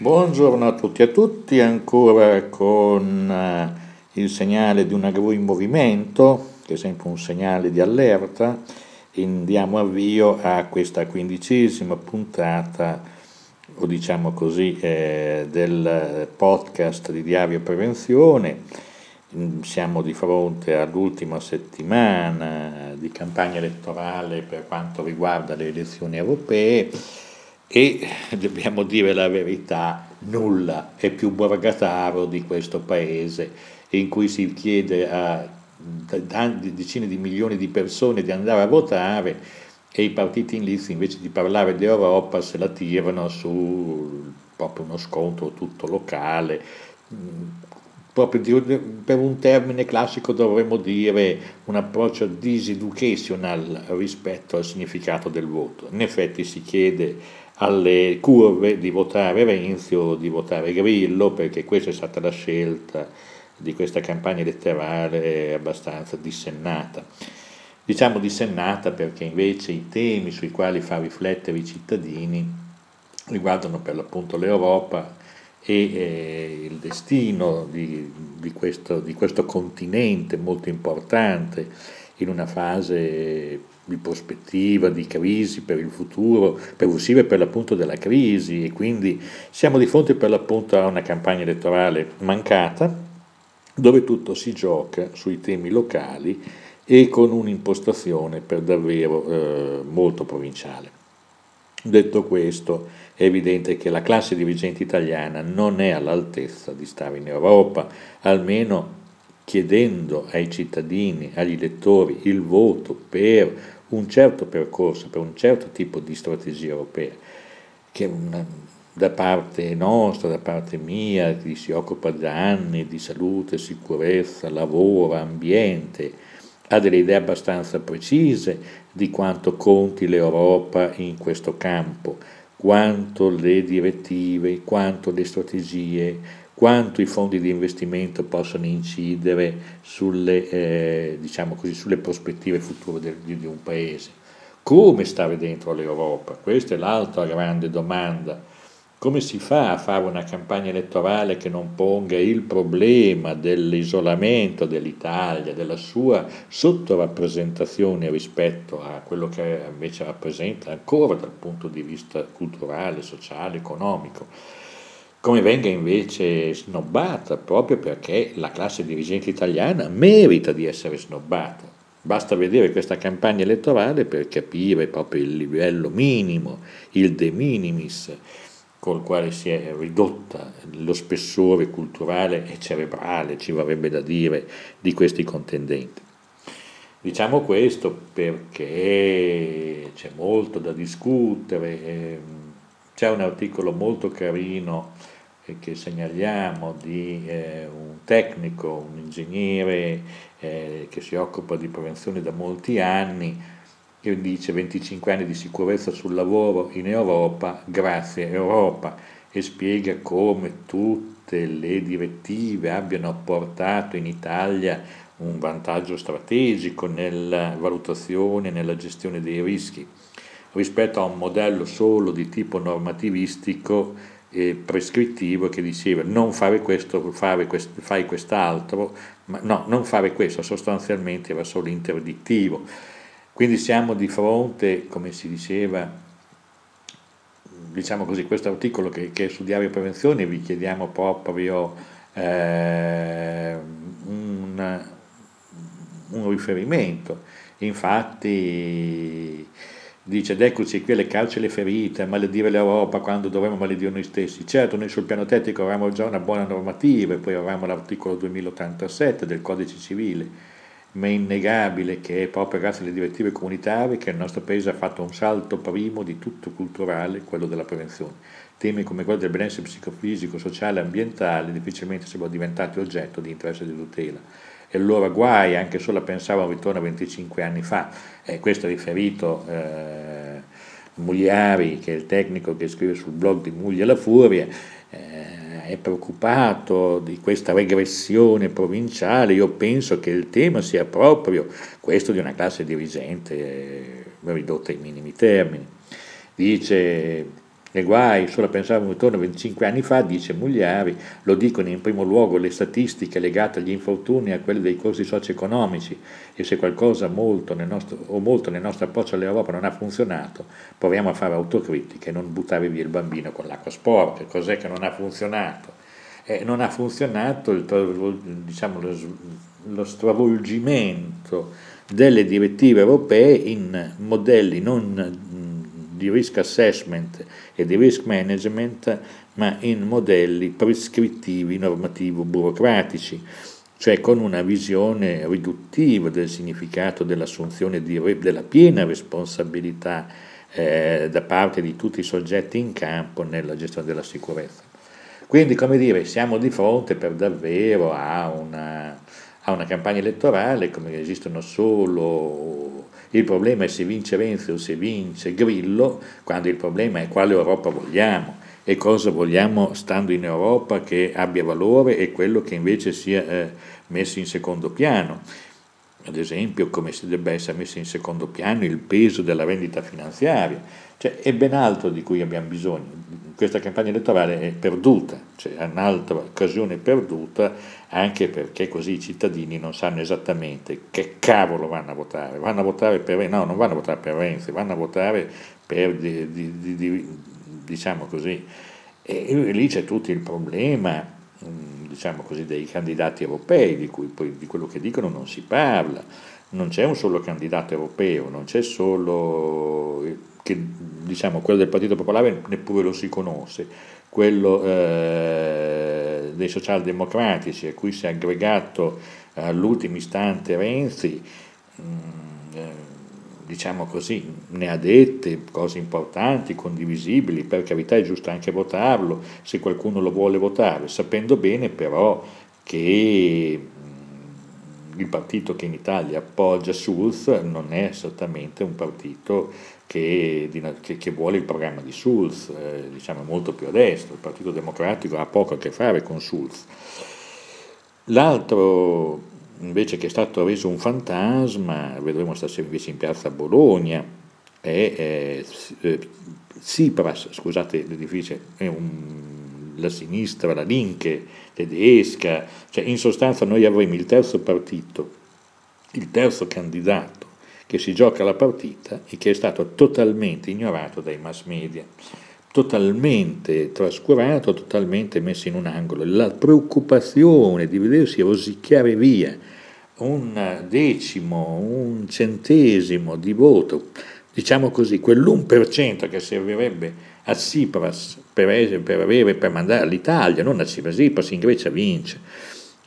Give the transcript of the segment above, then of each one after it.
Buongiorno a tutti e a tutti, ancora con eh, il segnale di una gru in movimento, che è sempre un segnale di allerta, diamo avvio a questa quindicesima puntata, o diciamo così, eh, del podcast di Diario Prevenzione. Mm, siamo di fronte all'ultima settimana di campagna elettorale per quanto riguarda le elezioni europee e dobbiamo dire la verità, nulla è più borgataro di questo paese in cui si chiede a decine di milioni di persone di andare a votare e i partiti in lista invece di parlare di Europa se la tirano su proprio uno scontro tutto locale, proprio per un termine classico dovremmo dire un approccio diseducational rispetto al significato del voto. In effetti si chiede alle curve di votare Renzi o di votare Grillo, perché questa è stata la scelta di questa campagna elettorale abbastanza dissennata. Diciamo dissennata perché invece i temi sui quali fa riflettere i cittadini riguardano per l'appunto l'Europa e eh, il destino di, di, questo, di questo continente molto importante in una fase di prospettiva, di crisi per il futuro, per uscire per l'appunto dalla crisi e quindi siamo di fronte per l'appunto a una campagna elettorale mancata dove tutto si gioca sui temi locali e con un'impostazione per davvero eh, molto provinciale. Detto questo, è evidente che la classe dirigente italiana non è all'altezza di stare in Europa, almeno chiedendo ai cittadini, agli elettori il voto per un certo percorso, per un certo tipo di strategia europea, che una, da parte nostra, da parte mia, chi si occupa da anni di salute, sicurezza, lavoro, ambiente, ha delle idee abbastanza precise di quanto conti l'Europa in questo campo, quanto le direttive, quanto le strategie, quanto i fondi di investimento possono incidere sulle, eh, diciamo così, sulle prospettive future del, di, un paese. Come stare dentro l'Europa? Questa è l'altra grande domanda. Come si fa a fare una campagna elettorale che non ponga il problema dell'isolamento dell'Italia, della sua sottorappresentazione rispetto a quello che invece rappresenta ancora dal punto di vista culturale, sociale, economico? come venga invece snobbata proprio perché la classe dirigente italiana merita di essere snobbata. Basta vedere questa campagna elettorale per capire proprio il livello minimo, il de minimis, col quale si è ridotta lo spessore culturale e cerebrale, ci vorrebbe da dire, di questi contendenti. Diciamo questo perché c'è molto da discutere, ehm, c'è un articolo molto carino eh, che segnaliamo di eh, un tecnico, un ingegnere eh, che si occupa di prevenzione da molti anni, che dice 25 anni di sicurezza sul lavoro in Europa grazie Europa e spiega come tutte le direttive abbiano portato in Italia un vantaggio strategico nella valutazione e nella gestione dei rischi rispetto a un modello solo di tipo normativistico e prescrittivo che diceva non fare questo, fare quest, fai quest'altro, ma no, non fare questo sostanzialmente era solo interdittivo. Quindi siamo di fronte, come si diceva, diciamo così, questo articolo che, che su Diario Prevenzione, vi chiediamo proprio eh, un, un riferimento. Infatti dice ed eccoci qui alle calce le ferite, maledire l'Europa quando dovremmo maledire noi stessi. Certo, noi sul piano tecnico avevamo già una buona normativa e poi avevamo l'articolo 2087 del codice civile, ma è innegabile che è proprio grazie alle direttive comunitarie che il nostro paese ha fatto un salto primo di tutto culturale, quello della prevenzione. Temi come quello del benessere psicofisico, sociale e ambientale difficilmente sono diventati oggetto di interesse di tutela e allora guai anche solo a pensare a un ritorno a 25 anni fa, e questo è riferito eh, Mugliari, che è il tecnico che scrive sul blog di Muglia la Furia, eh, è preoccupato di questa regressione provinciale, io penso che il tema sia proprio questo di una classe dirigente ridotta ai minimi termini. Dice e guai, solo pensavo intorno a 25 anni fa, dice Mugliari, lo dicono in primo luogo le statistiche legate agli infortuni e a quelli dei corsi socio-economici e se qualcosa molto nel nostro, o molto nel nostro approccio all'Europa non ha funzionato, proviamo a fare autocritica e non buttare via il bambino con l'acqua sporca. Cos'è che non ha funzionato? Eh, non ha funzionato il, diciamo, lo, lo stravolgimento delle direttive europee in modelli non di risk assessment e di risk management, ma in modelli prescrittivi, normativo-burocratici, cioè con una visione riduttiva del significato dell'assunzione di, della piena responsabilità eh, da parte di tutti i soggetti in campo nella gestione della sicurezza. Quindi, come dire, siamo di fronte per davvero a una, a una campagna elettorale come esistono solo il problema è se vince Renzi o se vince Grillo, quando il problema è quale Europa vogliamo e cosa vogliamo stando in Europa che abbia valore e quello che invece sia eh, messo in secondo piano. Ad esempio, come si debba essere messo in secondo piano il peso della vendita finanziaria, cioè è ben altro di cui abbiamo bisogno. Questa campagna elettorale è perduta, cioè è un'altra occasione perduta anche perché così i cittadini non sanno esattamente che cavolo vanno a votare. Vanno a votare per no, non vanno a votare per Renzi, vanno a votare per di, di, di, diciamo così. E lì c'è tutto il problema, diciamo così, dei candidati europei, di cui poi di quello che dicono non si parla. Non c'è un solo candidato europeo, non c'è solo che, diciamo, quello del Partito Popolare neppure lo si conosce, quello eh, dei socialdemocratici a cui si è aggregato all'ultimo istante Renzi, mh, mm, eh, diciamo così, ne ha dette cose importanti, condivisibili, per carità è giusto anche votarlo se qualcuno lo vuole votare, sapendo bene però che mm, il partito che in Italia appoggia Schulz non è esattamente un partito che, che, che, vuole il programma di Schulz, eh, diciamo molto più a destra, il Partito Democratico ha poco a che fare con Schulz. L'altro invece che è stato reso un fantasma, vedremo stasera invece in piazza Bologna, è, è Tsipras, scusate è difficile, è un, la sinistra, la Linke tedesca, cioè in sostanza noi avremo il terzo partito, il terzo candidato che si gioca la partita e che è stato totalmente ignorato dai mass media, totalmente trascurato, totalmente messo in un angolo. La preoccupazione di vedersi rosicchiare via un decimo, un centesimo di voto, diciamo così, quell'1% che servirebbe a Tsipras per, per, avere, per mandare all'Italia, non a Tsipras, Tsipras in Grecia vince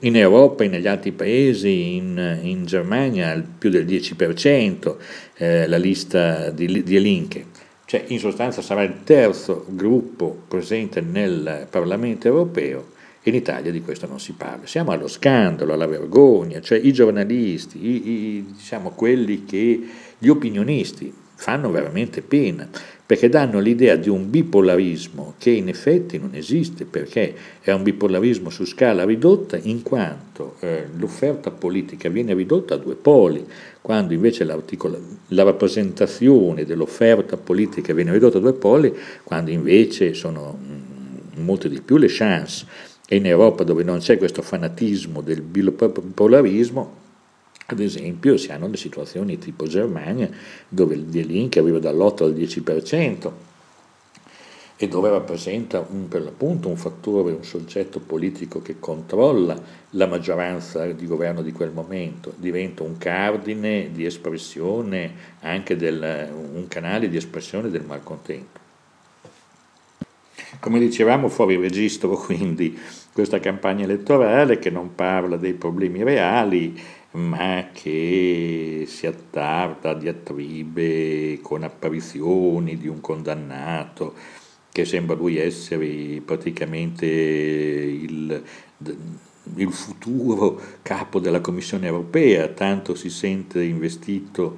in Europa e negli altri paesi, in, in Germania più del 10%, eh, la lista di, di Elinche. Cioè, in sostanza sarà il terzo gruppo presente nel Parlamento europeo e in Italia di questo non si parla. Siamo allo scandalo, alla vergogna, cioè i giornalisti, i, i, diciamo quelli che, gli opinionisti fanno veramente pena perché danno l'idea di un bipolarismo che in effetti non esiste, perché è un bipolarismo su scala ridotta, in quanto eh, l'offerta politica viene ridotta a due poli, quando invece la rappresentazione dell'offerta politica viene ridotta a due poli, quando invece sono mm, molte di più le chance. E in Europa dove non c'è questo fanatismo del bipolarismo, ad esempio si hanno le situazioni tipo Germania dove il link arriva dall'8 al 10% e dove rappresenta un, per l'appunto un fattore, un soggetto politico che controlla la maggioranza di governo di quel momento, diventa un cardine di espressione, anche del, un canale di espressione del malcontento. Come dicevamo fuori registro quindi questa campagna elettorale che non parla dei problemi reali, ma che si attarda, diatribe con apparizioni di un condannato che sembra lui essere praticamente il, il futuro capo della Commissione europea, tanto si sente investito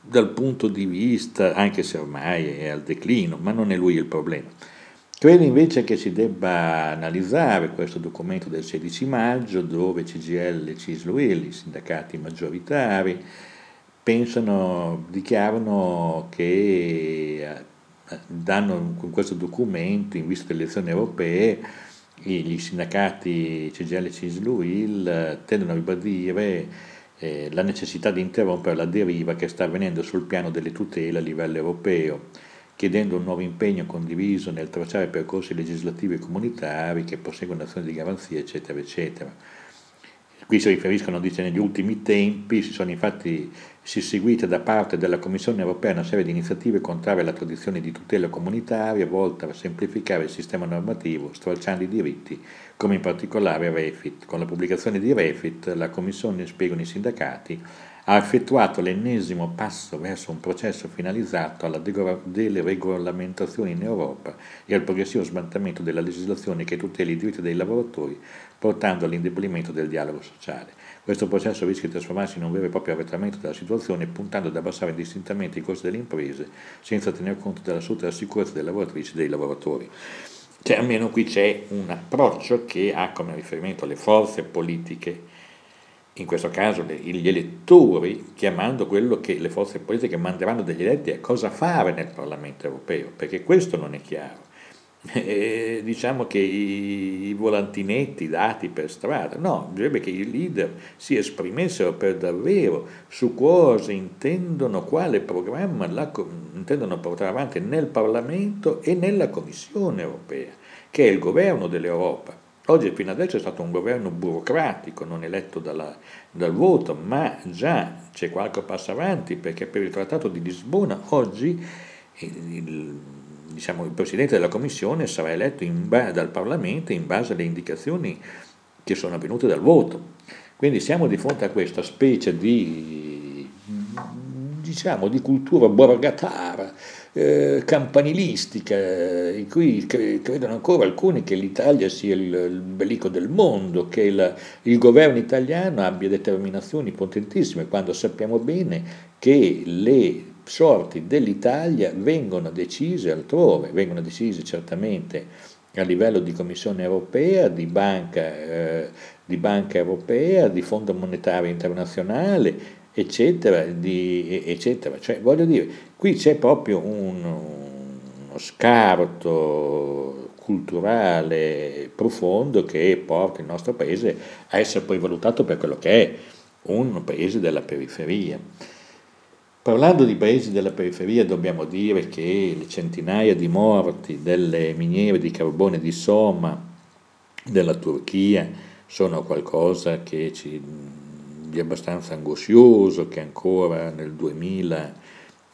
dal punto di vista, anche se ormai è al declino, ma non è lui il problema. Credo invece che si debba analizzare questo documento del 16 maggio dove CGL e CISLUIL, i sindacati maggioritari, pensano, dichiarano che danno con questo documento, in vista delle elezioni europee, gli sindacati CGL e CISLUIL tendono a ribadire eh, la necessità di interrompere la deriva che sta avvenendo sul piano delle tutele a livello europeo, chiedendo un nuovo impegno condiviso nel tracciare percorsi legislativi e comunitari che proseguono azioni di garanzia, eccetera, eccetera. Qui si riferiscono, dice, negli ultimi tempi si sono infatti seguite da parte della Commissione europea una serie di iniziative contrarie alla tradizione di tutela comunitaria volte a semplificare il sistema normativo, stralciando i diritti, come in particolare Refit. Con la pubblicazione di Refit, la Commissione, spiegano i sindacati, ha effettuato l'ennesimo passo verso un processo finalizzato alla deregolamentazione in Europa e al progressivo smantellamento della legislazione che tuteli i diritti dei lavoratori, portando all'indebolimento del dialogo sociale. Questo processo rischia di trasformarsi in un vero e proprio arretramento della situazione, puntando ad abbassare indistintamente i costi delle imprese, senza tener conto dell'assoluta sicurezza delle lavoratrici e dei lavoratori. Cioè, almeno qui c'è un approccio che ha come riferimento le forze politiche in questo caso gli elettori, chiamando quello che le forze politiche manderanno degli eletti a cosa fare nel Parlamento europeo, perché questo non è chiaro. E diciamo che i, volantinetti dati per strada, no, bisognerebbe che i leader si esprimessero per davvero su cosa intendono, quale programma la, intendono portare avanti nel Parlamento e nella Commissione europea, che è il governo dell'Europa Oggi fino adesso è stato un governo burocratico, non eletto dalla, dal voto, ma già c'è qualche passo avanti perché per il Trattato di Lisbona oggi il, diciamo, il Presidente della Commissione sarà eletto in, dal Parlamento in base alle indicazioni che sono avvenute dal voto. Quindi siamo di fronte a questa specie di, diciamo, di cultura borgatara eh, campanilistica, eh, in cui credono ancora alcuni che l'Italia sia il, il bellico del mondo, che il, il, governo italiano abbia determinazioni potentissime, quando sappiamo bene che le sorti dell'Italia vengono decise altrove, vengono decise certamente a livello di Commissione europea, di banca, eh, di banca europea, di Fondo monetario internazionale, eccetera, di, eccetera. Cioè, voglio dire, qui c'è proprio un, uno scarto culturale profondo che porta il nostro paese a essere poi valutato per quello che è un paese della periferia. Parlando di paesi della periferia dobbiamo dire che le centinaia di morti delle miniere di carbone di Soma della Turchia sono qualcosa ci di abbastanza angoscioso che ancora nel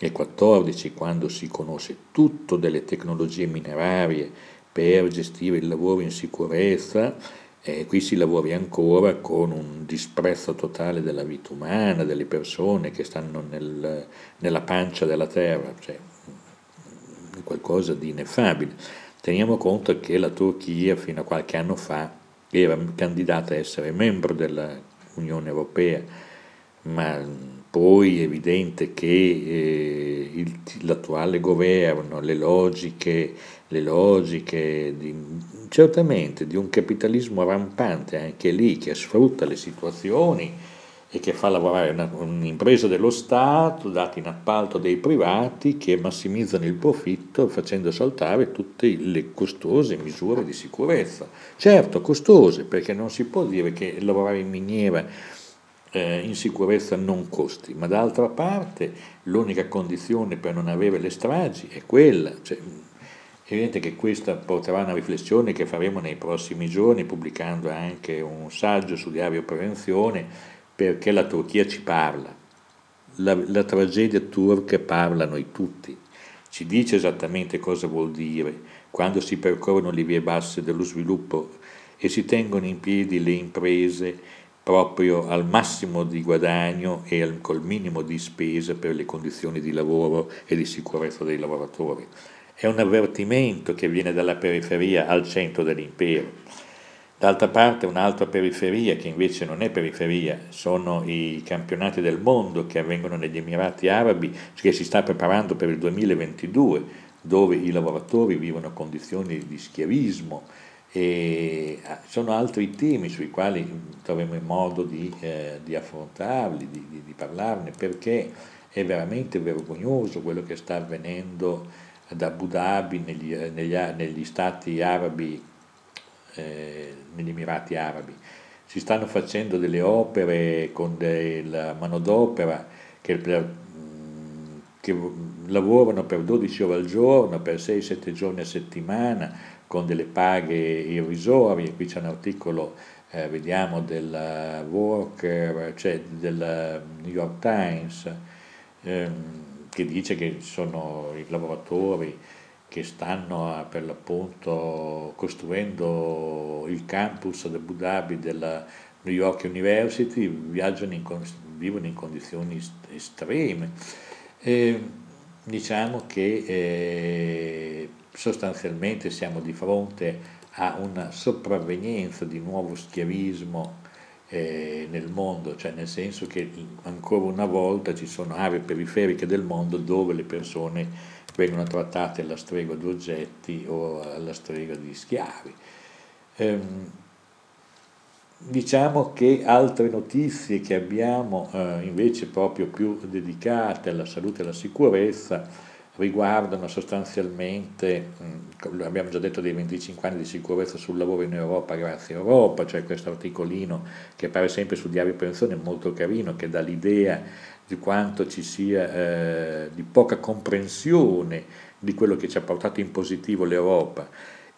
2014, quando si conosce tutto delle tecnologie minerarie per gestire il lavoro in sicurezza, eh, qui si lavori ancora con un disprezzo totale della vita umana, delle persone che stanno nel, nella pancia della terra, cioè qualcosa di ineffabile. Teniamo conto che la Turchia fino a qualche anno fa era candidata a essere membro della Unione Europea, ma poi è evidente che eh, il, l'attuale governo, le logiche, le logiche di, certamente di un capitalismo rampante anche lì che sfrutta le situazioni e che fa lavorare una, un'impresa dello Stato data in appalto dei privati che massimizzano il profitto facendo saltare tutte le costose misure di sicurezza. Certo, costose, perché non si può dire che lavorare in miniera eh, in sicurezza non costi, ma d'altra parte l'unica condizione per non avere le stragi è quella. Cioè, è evidente che questa porterà a una riflessione che faremo nei prossimi giorni, pubblicando anche un saggio su diario prevenzione perché la Turchia ci parla. La, la tragedia turca parla a noi tutti, ci dice esattamente cosa vuol dire quando si percorrono le vie basse dello sviluppo e si tengono in piedi le imprese proprio al massimo di guadagno e al, col minimo di spesa per le condizioni di lavoro e di sicurezza dei lavoratori. È un avvertimento che viene dalla periferia al centro dell'impero. D'altra parte un'altra periferia che invece non è periferia sono i campionati del mondo che avvengono negli Emirati Arabi che si sta preparando per il 2022 dove i lavoratori vivono condizioni di schiavismo e ah, sono altri temi sui quali troviamo il modo di, eh, di affrontarli, di, di, di, parlarne perché è veramente vergognoso quello che sta avvenendo ad Abu Dhabi, negli, negli, negli stati arabi, eh, negli Emirati Arabi. Si stanno facendo delle opere con della manodopera che, che lavorano per 12 ore al giorno, per 6-7 giorni a settimana, con delle paghe irrisorie. Qui c'è un articolo, eh, vediamo, del Worker, cioè del New York Times, ehm, che dice che sono i lavoratori che stanno per l'appunto costruendo il campus ad Abu Dhabi della New York University, viaggiano in, vivono in condizioni estreme. E diciamo che eh, sostanzialmente siamo di fronte a una sopravvenienza di nuovo schiavismo eh, nel mondo, cioè nel senso che ancora una volta ci sono aree periferiche del mondo dove le persone vengono trattate alla stregua di oggetti o alla stregua di schiavi. Ehm, diciamo che altre notizie che abbiamo eh, invece proprio più dedicate alla salute e alla sicurezza riguardano sostanzialmente, mh, abbiamo già detto dei 25 anni di sicurezza sul lavoro in Europa grazie a Europa, cioè questo articolino che appare sempre su Diario Pensione molto carino, che dà l'idea di quanto ci sia eh, di poca comprensione di quello che ci ha portato in positivo l'Europa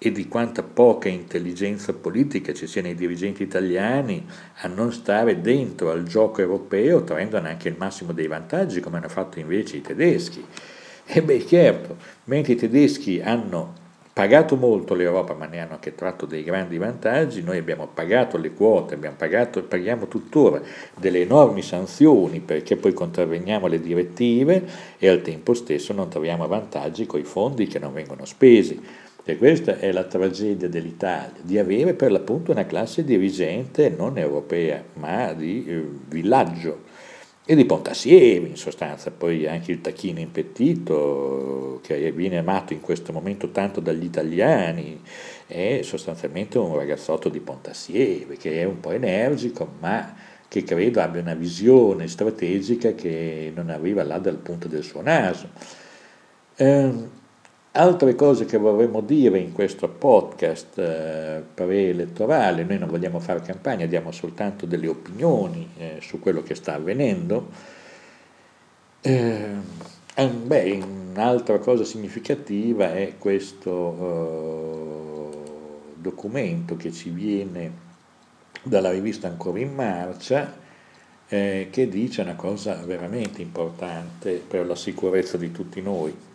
e di quanta poca intelligenza politica ci sia nei dirigenti italiani a non stare dentro al gioco europeo traendone anche il massimo dei vantaggi come hanno fatto invece i tedeschi e beh, certo, mentre i tedeschi hanno pagato molto l'Europa, ma ne hanno anche tratto dei grandi vantaggi, noi abbiamo pagato le quote, abbiamo pagato, paghiamo tuttora delle enormi sanzioni perché poi contravveniamo alle direttive e al tempo stesso non troviamo vantaggi con i fondi che non vengono spesi. E questa è la tragedia dell'Italia, di avere per l'appunto una classe dirigente non europea, ma di eh, villaggio e di Pontassieri in sostanza, poi anche il tacchino impettito che viene amato in questo momento tanto dagli italiani, è sostanzialmente un ragazzotto di Pontassieri che è un po' energico ma che credo abbia una visione strategica che non arriva là dal punto del suo naso. Eh, Altre cose che vorremmo dire in questo podcast eh, pre-elettorale, noi non vogliamo fare campagna, diamo soltanto delle opinioni eh, su quello che sta avvenendo. Eh, beh, un'altra cosa significativa è questo eh, documento che ci viene dalla rivista Ancora in Marcia, eh, che dice una cosa veramente importante per la sicurezza di tutti noi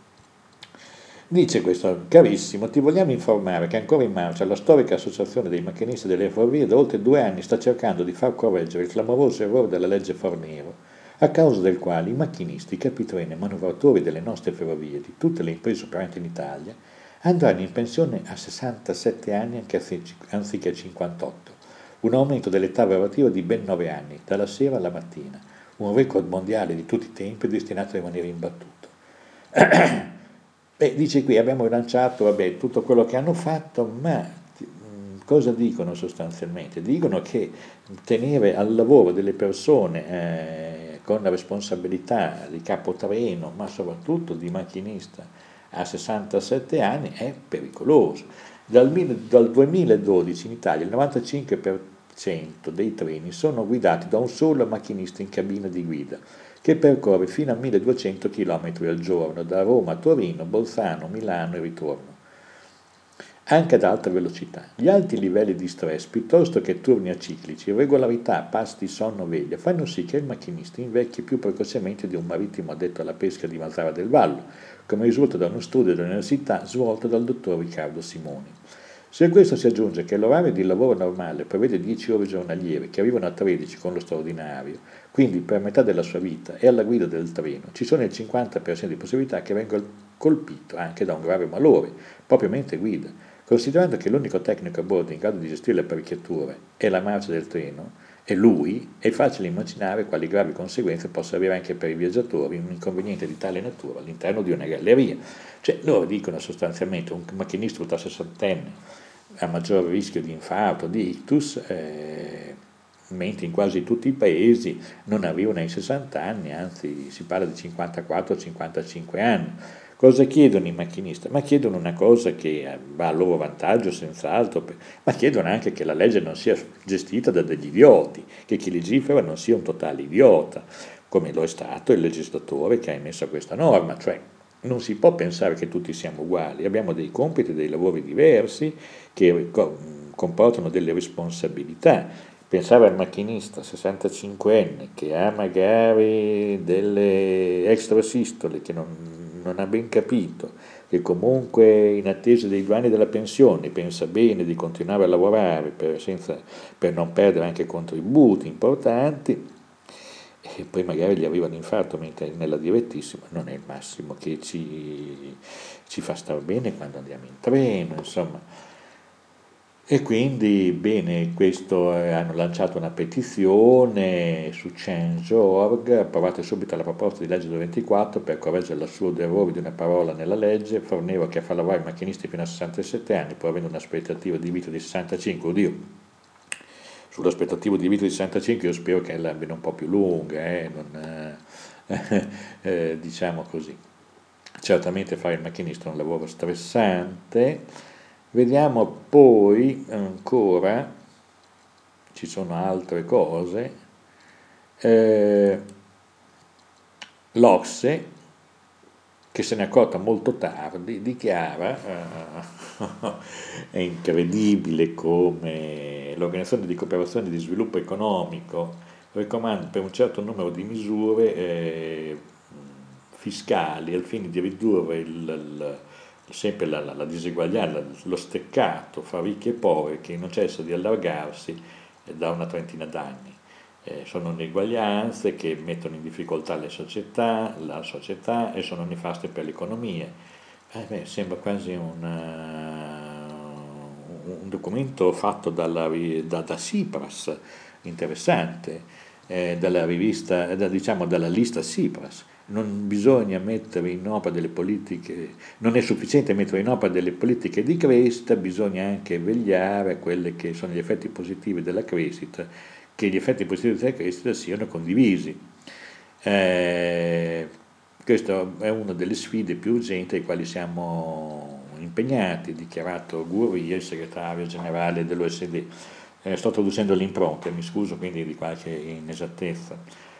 Dice questo, carissimo, ti vogliamo informare che ancora in marcia la storica associazione dei macchinisti delle ferrovie da oltre due anni sta cercando di far correggere il clamoroso errore della legge Fornero, a causa del quale i macchinisti, capitreni e manovratori delle nostre ferrovie di tutte le imprese operanti in Italia andranno in pensione a 67 anni anziché 58, un aumento dell'età lavorativa di ben 9 anni, dalla sera alla mattina, un record mondiale di tutti i tempi destinato a rimanere imbattuto. Beh, dice qui abbiamo rilanciato vabbè, tutto quello che hanno fatto, ma cosa dicono sostanzialmente? Dicono che tenere al lavoro delle persone eh, con la responsabilità di capotreno, ma soprattutto di macchinista a 67 anni è pericoloso. Dal, dal 2012 in Italia il 95% dei treni sono guidati da un solo macchinista in cabina di guida che percorre fino a 1200 km al giorno da Roma a Torino, Bolzano, Milano e ritorno, anche ad alta velocità. Gli alti livelli di stress, piuttosto che turni aciclici, irregolarità, pasti sonno-veglia, fanno sì che il macchinista invecchi più precocemente di un marittimo addetto alla pesca di Mazzara del Vallo, come risulta da uno studio dell'università svolto dal dottor Riccardo Simoni. Se a questo si aggiunge che l'orario di lavoro normale prevede 10 ore giornaliere, che arrivano a 13 con lo straordinario, quindi per metà della sua vita è alla guida del treno, ci sono il 50% di possibilità che venga colpito anche da un grave malore, proprio mentre guida. Considerando che l'unico tecnico a bordo in grado di gestire le apparecchiature è la marcia del treno, è lui, è facile immaginare quali gravi conseguenze possa avere anche per i viaggiatori un inconveniente di tale natura all'interno di una galleria. Cioè loro dicono sostanzialmente un macchinista ultra sessantenne a maggior rischio di infarto, di ictus, eh, mentre in quasi tutti i paesi non arrivano ai 60 anni, anzi si parla di 54-55 anni. Cosa chiedono i macchinisti? Ma chiedono una cosa che eh, va a loro vantaggio senz'altro, ma chiedono anche che la legge non sia gestita da degli idioti, che chi legifera non sia un totale idiota, come lo è stato il legislatore che ha emesso questa norma, cioè non si può pensare che tutti siamo uguali, abbiamo dei compiti, dei lavori diversi che comportano delle responsabilità. Pensare al macchinista 65enne che ha magari delle extrasistole che non, non ha ben capito, che comunque in attesa dei due anni della pensione pensa bene di continuare a lavorare per, senza, per non perdere anche contributi importanti, e poi magari gli arriva l'infarto mentre nella direttissima, non è il massimo che ci, ci fa stare bene quando andiamo in treno, insomma. E quindi, bene, questo, eh, hanno lanciato una petizione su Change.org, approvate subito la proposta di legge 24 per correggere l'assurdo errore di una parola nella legge, forneva che a far lavorare i macchinisti fino a 67 anni, pur avendo un'aspettativa di vita di 65, oddio, sull'aspettativa di vita di 65 io spero che l'abbia un po' più lunga, eh, non, eh, eh, diciamo così. Certamente fare il macchinista è un lavoro stressante, Vediamo poi ancora, ci sono altre cose, eh, l'Ocse, che se ne è accorta molto tardi, dichiara, eh, è incredibile come l'Organizzazione di Cooperazione e di Sviluppo Economico raccomanda per un certo numero di misure eh, fiscali al fine di ridurre il, il sempre la, la, la diseguaglianza, lo steccato fra ricchi e poveri che non cessa di allargarsi eh, da una trentina d'anni. Eh, sono ineguaglianze che mettono in difficoltà le società, la società e sono nefaste per l'economia. Eh, beh, sembra quasi un, uh, un documento fatto dalla, da, da Cipras, interessante, eh, dalla rivista, da, diciamo dalla lista Cipras non bisogna mettere in opera delle politiche, non è sufficiente mettere in opera delle politiche di crescita, bisogna anche vegliare quelli che sono gli effetti positivi della crescita, che gli effetti positivi della crescita siano condivisi. Eh, questa è una delle sfide più urgenti ai quali siamo impegnati, dichiarato Gurria, il segretario generale dell'OSD. Eh, sto traducendo l'impronta, mi scuso quindi di qualche inesattezza.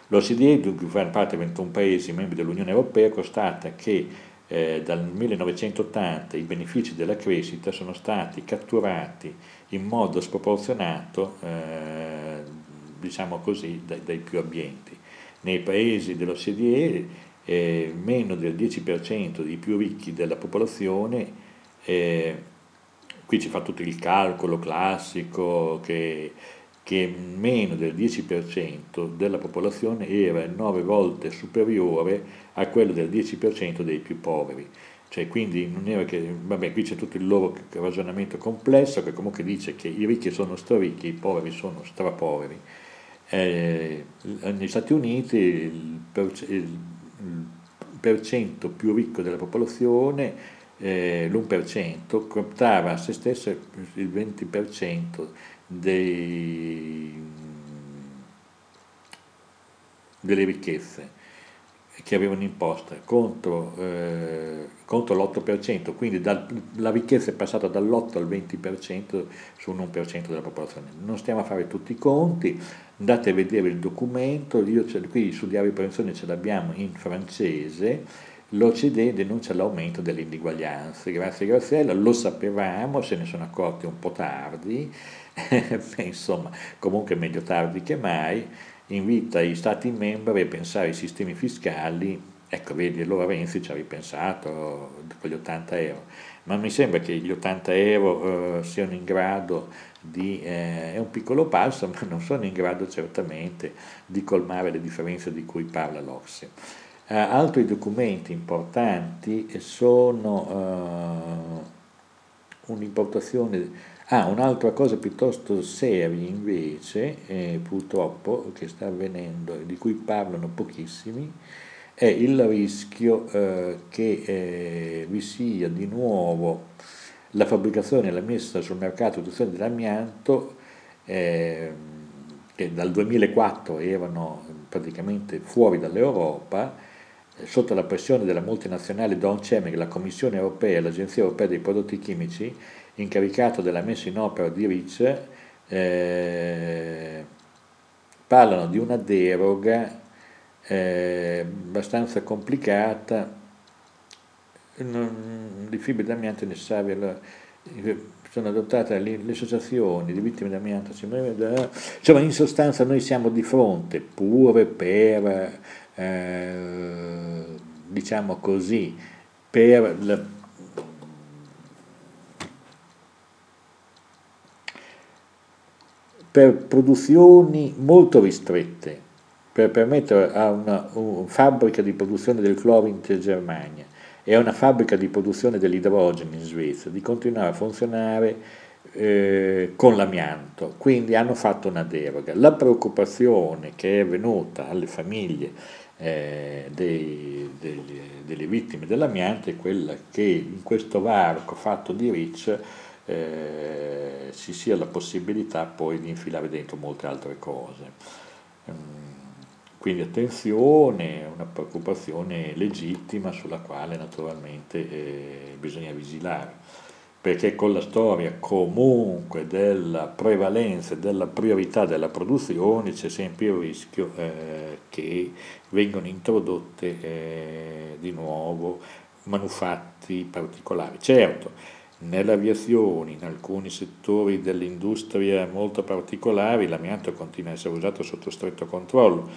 L'OCDE, di cui fanno parte 21 paesi membri dell'Unione Europea, constata che eh, dal 1980 i benefici della crescita sono stati catturati in modo sproporzionato, eh, diciamo così, dai, dai, più abbienti. Nei paesi dell'OCDE eh, meno del 10% dei più ricchi della popolazione, eh, qui ci fa tutto il calcolo classico che che meno del 10% della popolazione era 9 volte superiore a quello del 10% dei più poveri. Cioè, quindi non era che, vabbè, qui c'è tutto il loro ragionamento complesso che comunque dice che i ricchi sono straricchi, i poveri sono strapoveri. Eh, negli Stati Uniti il, per, il, percento più ricco della popolazione, eh, l'1%, contava a se stesso il 20% dei, delle ricchezze che avevano imposta contro, eh, contro l'8%, quindi dal, la ricchezza è passata dall'8 al 20% su un 1% della popolazione. Non stiamo a fare tutti i conti, andate a vedere il documento, io qui su Diario di Prevenzione ce l'abbiamo in francese, l'OCDE denuncia l'aumento delle indiguaglianze. Grazie Graziella, lo sapevamo, se ne sono accorti un po' tardi, insomma, comunque meglio tardi che mai, invita i Stati membri a pensare ai sistemi fiscali, ecco vedi, allora Renzi ci ha ripensato con gli 80 euro, ma mi sembra che gli 80 euro eh, siano in grado di, eh, è un piccolo passo, ma non sono in grado certamente di colmare le differenze di cui parla l'Ocse. Eh, altri documenti importanti sono uh, un'importazione Ah, un'altra cosa piuttosto seria invece, eh, purtroppo, che sta avvenendo e di cui parlano pochissimi, è il rischio eh, che eh, vi sia di nuovo la fabbricazione e la messa sul mercato di dell'amianto ehm, che dal 2004 erano praticamente fuori dall'Europa sotto la pressione della multinazionale Don Chemic, la Commissione europea e l'Agenzia europea dei prodotti chimici, incaricato della messa in opera di RICH, eh, parlano di una deroga eh, abbastanza complicata, di fibre d'amianto necessarie, sono adottate le, le, associazioni di vittime d'amianto, insomma in sostanza noi siamo di fronte pure per, eh, diciamo così, per la, per produzioni molto ristrette, per permettere a una, una fabbrica di produzione del cloro in Germania e a una fabbrica di produzione dell'idrogeno in Svezia di continuare a funzionare eh, con l'amianto, quindi hanno fatto una deroga. La preoccupazione che è venuta alle famiglie eh, dei, dei, delle vittime dell'amianto è quella che in questo varco fatto di RICH eh, ci sia la possibilità poi di infilare dentro molte altre cose. Mm, quindi attenzione, una preoccupazione legittima sulla quale naturalmente eh, bisogna vigilare, perché con la storia comunque della prevalenza e della priorità della produzione c'è sempre il rischio eh, che vengano introdotte eh, di nuovo manufatti particolari. Certo, Nell'aviazione, in alcuni settori dell'industria molto particolari, l'amianto continua a essere usato sotto stretto controllo,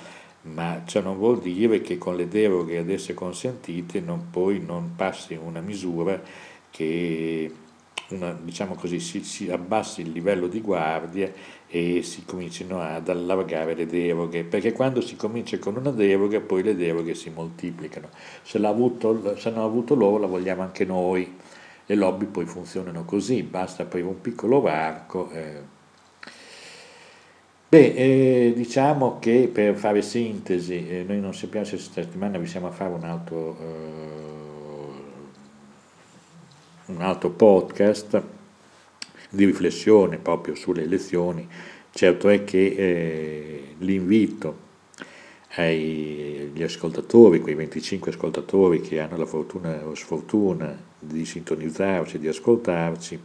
ma ciò non vuol dire che con le deroghe ad esse consentite non, poi non passi una misura che una, diciamo così, si, si, abbassi il livello di guardia e si comincino ad allargare le deroghe, perché quando si comincia con una deroga poi le deroghe si moltiplicano, se, avuto, avuto loro la vogliamo anche noi le lobby poi funzionano così, basta aprire un piccolo varco. Eh. Beh, eh, diciamo che per fare sintesi, eh, noi non sappiamo se questa settimana riusciamo a fare un altro, eh, un altro podcast di riflessione proprio sulle elezioni. Certo è che eh, l'invito agli ascoltatori, quei 25 ascoltatori che hanno la fortuna o sfortuna di sintonizzarci, di ascoltarci,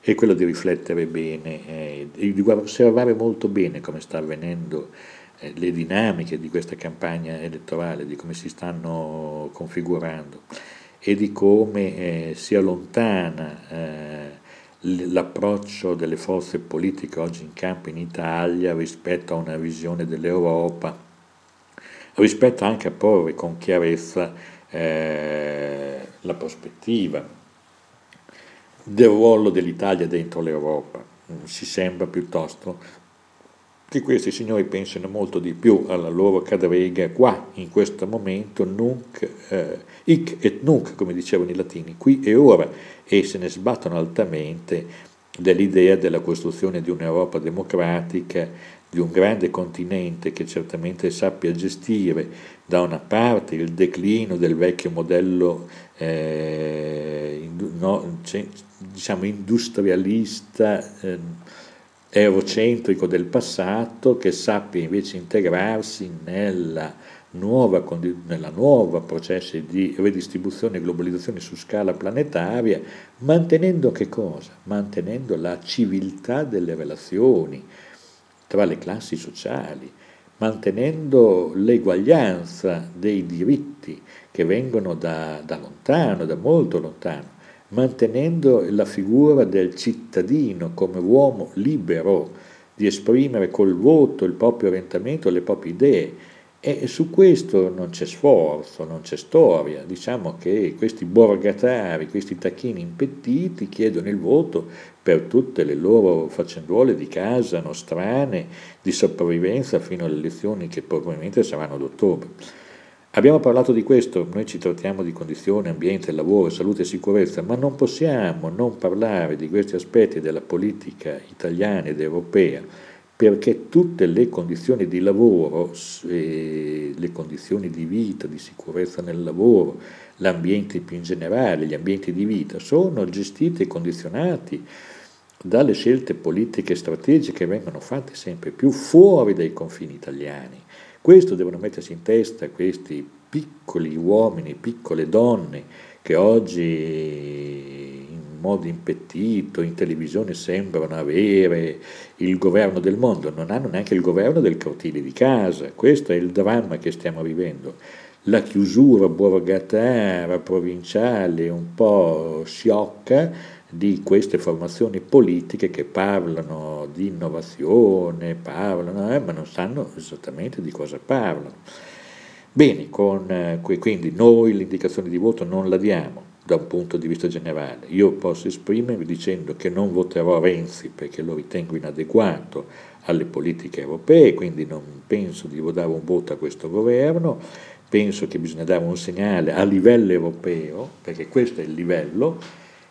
è quello di riflettere bene eh, di osservare molto bene come sta avvenendo eh, le dinamiche di questa campagna elettorale, di come si stanno configurando e di come eh, si allontana eh, l'approccio delle forze politiche oggi in campo in Italia rispetto a una visione dell'Europa rispetto anche a porre con chiarezza eh, la prospettiva del ruolo dell'Italia dentro l'Europa. Si sembra piuttosto che questi signori pensino molto di più alla loro cadrega qua, in questo momento, nunc, eh, hic et nunc, come dicevano i latini, qui e ora, e se ne sbattono altamente dell'idea della costruzione di un'Europa democratica, di un grande continente che certamente sappia gestire da una parte il declino del vecchio modello eh, no, diciamo industrialista eh, eurocentrico del passato che sappia invece integrarsi nella nuova, nella nuova processo di redistribuzione e globalizzazione su scala planetaria, mantenendo che cosa? Mantenendo la civiltà delle relazioni, tra le classi sociali, mantenendo l'eguaglianza dei diritti che vengono da, da lontano, da molto lontano, mantenendo la figura del cittadino come uomo libero di esprimere col voto il proprio orientamento, le proprie idee, e su questo non c'è sforzo, non c'è storia. Diciamo che questi borgatari, questi tacchini impettiti chiedono il voto per tutte le loro faccenduole di casa nostrane, di sopravvivenza fino alle elezioni che probabilmente saranno ad ottobre. Abbiamo parlato di questo, noi ci trattiamo di condizioni, ambiente, lavoro, salute e sicurezza, ma non possiamo non parlare di questi aspetti della politica italiana ed europea perché tutte le condizioni di lavoro, le condizioni di vita, di sicurezza nel lavoro, l'ambiente più in generale, gli ambienti di vita, sono gestiti e condizionati dalle scelte politiche strategiche che vengono fatte sempre più fuori dai confini italiani. Questo devono mettersi in testa questi piccoli uomini, piccole donne che oggi modo impettito in televisione sembrano avere il governo del mondo, non hanno neanche il governo del cortile di casa. Questo è il dramma che stiamo vivendo. La chiusura borgatara, provinciale, un po' sciocca di queste formazioni politiche che parlano di innovazione, parlano, eh, ma non sanno esattamente di cosa parlano. Bene, con, eh, quindi noi l'indicazione di voto non la diamo da un punto di vista generale. Io posso esprimermi dicendo che non voterò Renzi perché lo ritengo inadeguato alle politiche europee, quindi non penso di dare un voto a questo governo, penso che bisogna dare un segnale a livello europeo, perché questo è il livello,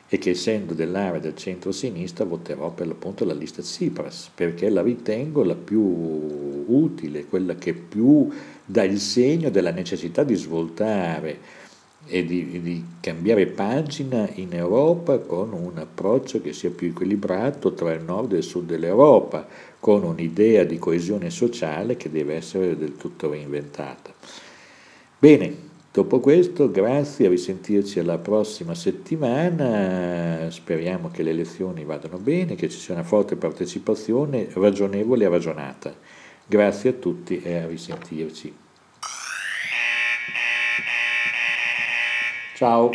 e che essendo dell'area del centro-sinistra voterò per l'appunto la lista Tsipras, perché la ritengo la più utile, quella che più dà il segno della necessità di svoltare e di, di, cambiare pagina in Europa con un approccio che sia più equilibrato tra il nord e il sud dell'Europa, con un'idea di coesione sociale che deve essere del tutto reinventata. Bene, Dopo questo, grazie, a risentirci alla prossima settimana, speriamo che le elezioni vadano bene, che ci sia una forte partecipazione ragionevole e ragionata. Grazie a tutti e a risentirci. Tchau.